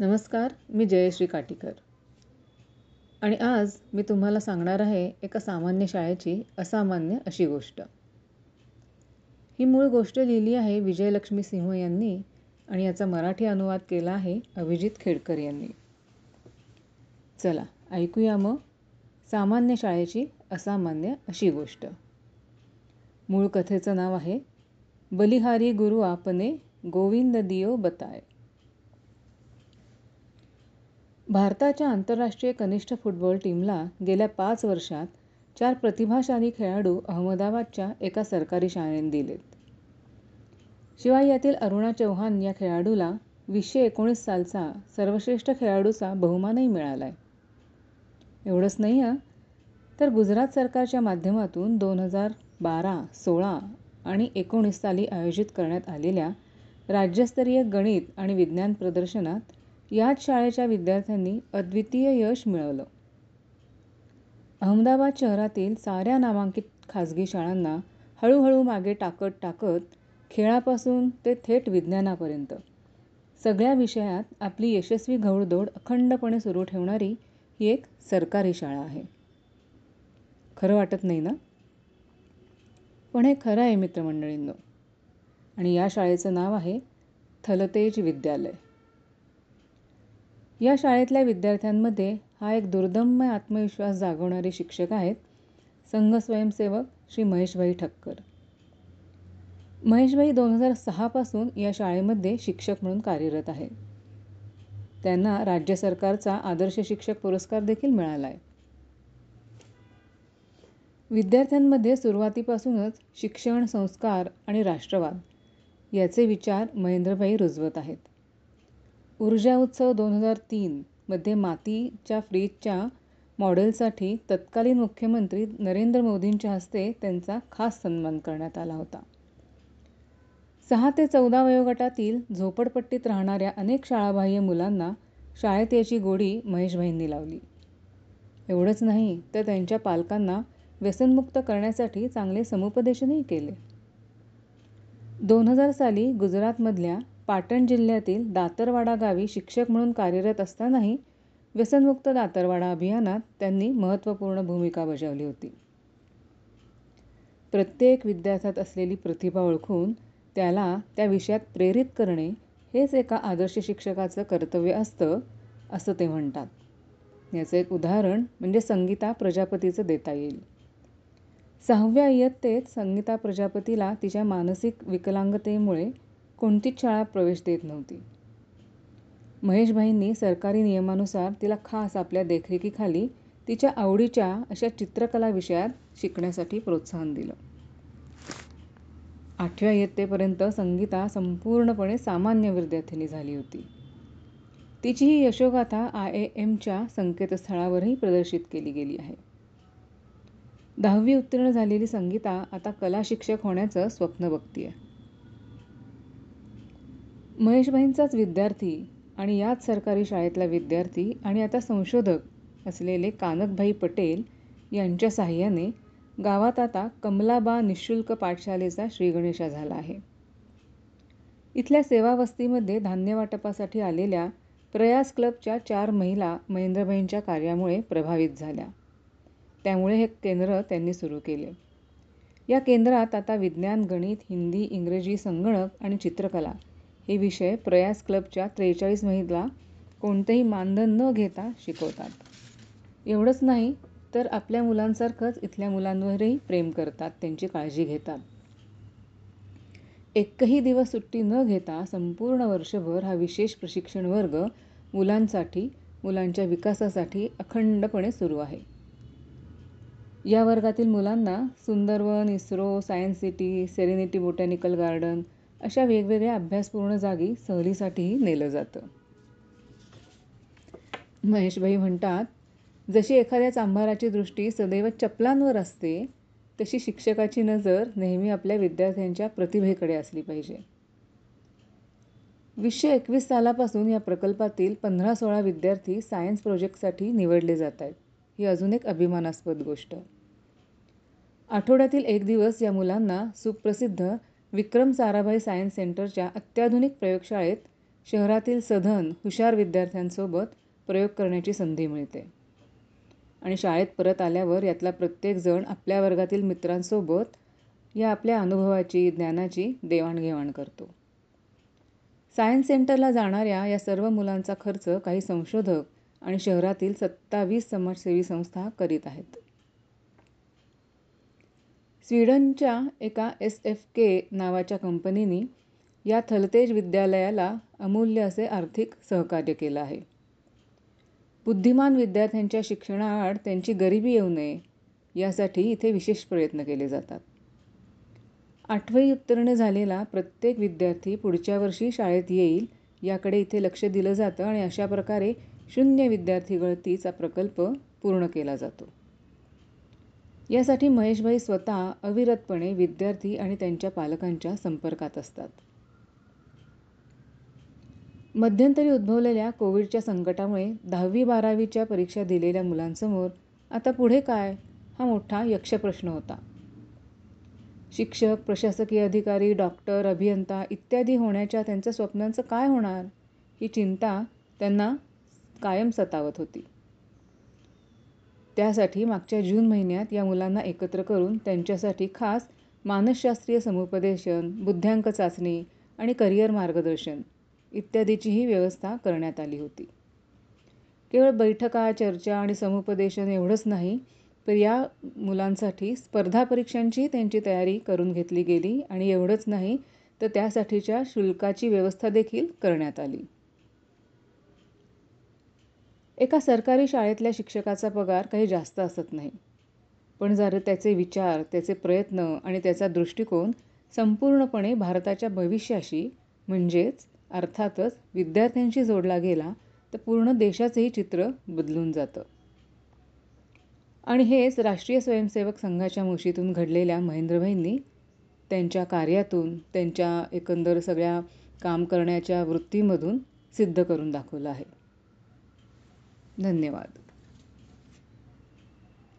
नमस्कार मी जयश्री काटीकर. आणि आज मी तुम्हाला सांगणार आहे एका सामान्य शाळेची असामान्य अशी गोष्ट. ही मूळ गोष्ट लिहिली आहे विजयलक्ष्मी सिंह यांनी आणि याचा मराठी अनुवाद केला आहे अभिजित खेडकर यांनी. चला ऐकूया मग सामान्य शाळेची असामान्य अशी गोष्ट. मूळ कथेचं नाव आहे बलिहारी गुरु आपने गोविंद दियो बताय भारताच्या आंतरराष्ट्रीय कनिष्ठ फुटबॉल टीमला गेल्या पाच वर्षात चार प्रतिभाशाली खेळाडू अहमदाबादच्या एका सरकारी शाळेने दिलेत. शिवाय यातील अरुणा चौहान या खेळाडूला वीसशे एकोणीस सालचा सर्वश्रेष्ठ खेळाडूचा बहुमानही मिळाला आहे एवढंच नाही हं तर गुजरात सरकारच्या माध्यमातून दोन हजार बारा सोळा आणि एकोणीस साली आयोजित करण्यात आलेल्या राज्यस्तरीय गणित आणि विज्ञान प्रदर्शनात याच शाळेच्या विद्यार्थ्यांनी अद्वितीय यश मिळवलं. अहमदाबाद शहरातील साऱ्या नामांकित खाजगी शाळांना हळूहळू मागे टाकत टाकत खेळापासून ते थेट विज्ञानापर्यंत. सगळ्या विषयात आपली यशस्वी घौडदौड अखंडपणे सुरू ठेवणारी ही एक सरकारी शाळा आहे. खरं वाटत नाही ना? पण हे खरं आहे मित्रमंडळींनो. आणि या शाळेचं नाव आहे थलतेज विद्यालय. या शाळेतल्या विद्यार्थ्यांमध्ये हा एक दुर्दम्य आत्मविश्वास जागवणारे शिक्षक आहेत संघ स्वयंसेवक श्री महेशभाई ठक्कर. महेशभाई दोन हजार सहापासून या शाळेमध्ये शिक्षक म्हणून कार्यरत आहे. त्यांना राज्य सरकारचा आदर्श शिक्षक पुरस्कार देखील मिळाला आहे विद्यार्थ्यांमध्ये सुरुवातीपासूनच शिक्षण संस्कार आणि राष्ट्रवाद याचे विचार महेंद्रभाई रुजवत आहेत. ऊर्जा उत्सव दोन हजार तीनमध्ये मातीच्या फ्रीजच्या मॉडेलसाठी तत्कालीन मुख्यमंत्री नरेंद्र मोदींच्या हस्ते त्यांचा खास सन्मान करण्यात आला होता. सहा ते चौदा वयोगटातील झोपडपट्टीत राहणाऱ्या अनेक शाळाबाह्य मुलांना शाळेत याची गोडी महेशभाईंनी लावली. एवढंच नाही तर त्यांच्या पालकांना व्यसनमुक्त करण्यासाठी चांगले समुपदेशनही केले. दोन हजार साली गुजरातमधल्या पाटण जिल्ह्यातील दातरवाडा गावी शिक्षक म्हणून कार्यरत असतानाही व्यसनमुक्त दातरवाडा अभियानात त्यांनी महत्त्वपूर्ण भूमिका बजावली होती. प्रत्येक विद्यार्थ्यात असलेली प्रतिभा ओळखून त्याला त्या विषयात प्रेरित करणे हेच एका आदर्श शिक्षकाचं कर्तव्य असतं असं ते म्हणतात. याचं एक उदाहरण म्हणजे संगीता प्रजापतीचं देता येईल. सहाव्या इयत्तेत संगीता प्रजापतीला तिच्या मानसिक विकलांगतेमुळे कोणतीच शाळा प्रवेश देत नव्हती. महेशभाईंनी सरकारी नियमानुसार तिला खास आपल्या देखरेखीखाली तिच्या आवडीच्या अशा चित्रकला विषयात शिकण्यासाठी प्रोत्साहन दिलं. आठव्या इयत्तेपर्यंत संगीता संपूर्णपणे सामान्य विद्यार्थिनी झाली होती. तिची ही यशोगाथा आय ए एमच्या संकेतस्थळावरही प्रदर्शित केली गेली आहे. दहावी उत्तीर्ण झालेली संगीता आता कला शिक्षक होण्याचं स्वप्न बघतीये. महेशभाईंचाच विद्यार्थी आणि याच सरकारी शाळेतला विद्यार्थी आणि आता संशोधक असलेले कानकभाई पटेल यांच्या साह्याने गावात आता कमलाबा निशुल्क पाठशालेचा श्रीगणेशा झाला आहे. इथल्या सेवावस्तीमध्ये धान्य वाटपासाठी आलेल्या प्रयास क्लबच्या चार महिला महेंद्रभाईंच्या कार्यामुळे प्रभावित झाल्या. त्यामुळे हे केंद्र त्यांनी सुरू केले. या केंद्रात आता विज्ञान गणित हिंदी इंग्रजी संगणक आणि चित्रकला हे विषय प्रयास क्लबच्या त्रेचाळीस महिला कोणतेही मानधन न घेता शिकवतात. एवढंच नाही तर आपल्या मुलांसारखंच इथल्या मुलांवरही प्रेम करतात त्यांची काळजी घेतात. एकही दिवस सुट्टी न घेता संपूर्ण वर्षभर हा विशेष प्रशिक्षण वर्ग मुलांसाठी मुलांच्या विकासासाठी अखंडपणे सुरू आहे. या वर्गातील मुलांना Sundarvan ISRO science city serenity botanical garden अशा वेगवेगळ्या अभ्यासपूर्ण जागी सहलीसाठीही नेलं जातं. महेशभाई म्हणतात जशी एखाद्या चांभाराची दृष्टी सदैव चपलांवर असते तशी शिक्षकाची नजर नेहमी आपल्या विद्यार्थ्यांच्या प्रतिभेकडे असली पाहिजे. वीसशे एकवीस सालापासून या प्रकल्पातील पंधरा सोळा विद्यार्थी सायन्स प्रोजेक्टसाठी निवडले जात आहेत. ही अजून एक अभिमानास्पद गोष्ट. आठवड्यातील एक दिवस या मुलांना सुप्रसिद्ध विक्रम साराभाई सायन्स सेंटरच्या अत्याधुनिक प्रयोगशाळेत शहरातील सधन हुशार विद्यार्थ्यांसोबत प्रयोग करण्याची संधी मिळते. आणि शाळेत परत आल्यावर यातला प्रत्येकजण आपल्या वर्गातील मित्रांसोबत या आपल्या अनुभवाची ज्ञानाची देवाणघेवाण करतो. सायन्स सेंटरला जाणाऱ्या या सर्व मुलांचा खर्च काही संशोधक आणि शहरातील सत्तावीस समाजसेवी संस्था करीत आहेत. स्वीडनच्या एका एस एफ के नावाच्या कंपनीनी या थलतेज विद्यालयाला अमूल्य असे आर्थिक सहकार्य केलं आहे. बुद्धिमान विद्यार्थ्यांच्या शिक्षणाआड त्यांची गरिबी येऊ नये यासाठी इथे विशेष प्रयत्न केले जातात. आठवी उत्तीर्ण झालेला प्रत्येक विद्यार्थी पुढच्या वर्षी शाळेत येईल याकडे इथे लक्ष दिलं जातं आणि अशा प्रकारे शून्य विद्यार्थी गळतीचा प्रकल्प पूर्ण केला जातो. यासाठी महेशभाई स्वतः अविरतपणे विद्यार्थी आणि त्यांच्या पालकांच्या संपर्कात असतात. मध्यंतरी उद्भवलेल्या कोविडच्या संकटामुळे दहावी बारावीच्या परीक्षा दिलेल्या मुलांसमोर आता पुढे काय? हा मोठा यक्षप्रश्न होता. शिक्षक प्रशासकीय अधिकारी डॉक्टर अभियंता इत्यादी होण्याच्या त्यांच्या स्वप्नांचं काय होणार? ही चिंता त्यांना कायम सतावत होती. त्यासाठी मागच्या जून महिन्यात या मुलांना एकत्र करून त्यांच्यासाठी खास मानसशास्त्रीय समुपदेशन बुद्ध्यांक चाचणी आणि करिअर मार्गदर्शन इत्यादीचीही व्यवस्था करण्यात आली होती. केवळ बैठका चर्चा आणि समुपदेशन एवढंच नाही तर या मुलांसाठी स्पर्धा परीक्षांची त्यांची तयारी करून घेतली गेली आणि एवढंच नाही तर त्यासाठीच्या शुल्काची व्यवस्था देखील करण्यात आली. एका सरकारी शाळेतल्या शिक्षकाचा पगार काही जास्त असत नाही. पण जर त्याचे विचार त्याचे प्रयत्न आणि त्याचा दृष्टिकोन संपूर्णपणे भारताच्या भविष्याशी म्हणजेच अर्थातच विद्यार्थ्यांशी जोडला गेला तर पूर्ण देशाचंही चित्र बदलून जातं. आणि हेच राष्ट्रीय स्वयंसेवक संघाच्या मुशीतून घडलेल्या महेंद्रभाईंनी त्यांच्या कार्यातून त्यांच्या एकंदर सगळ्या काम करण्याच्या वृत्तीमधून सिद्ध करून दाखवलं आहे. धन्यवाद.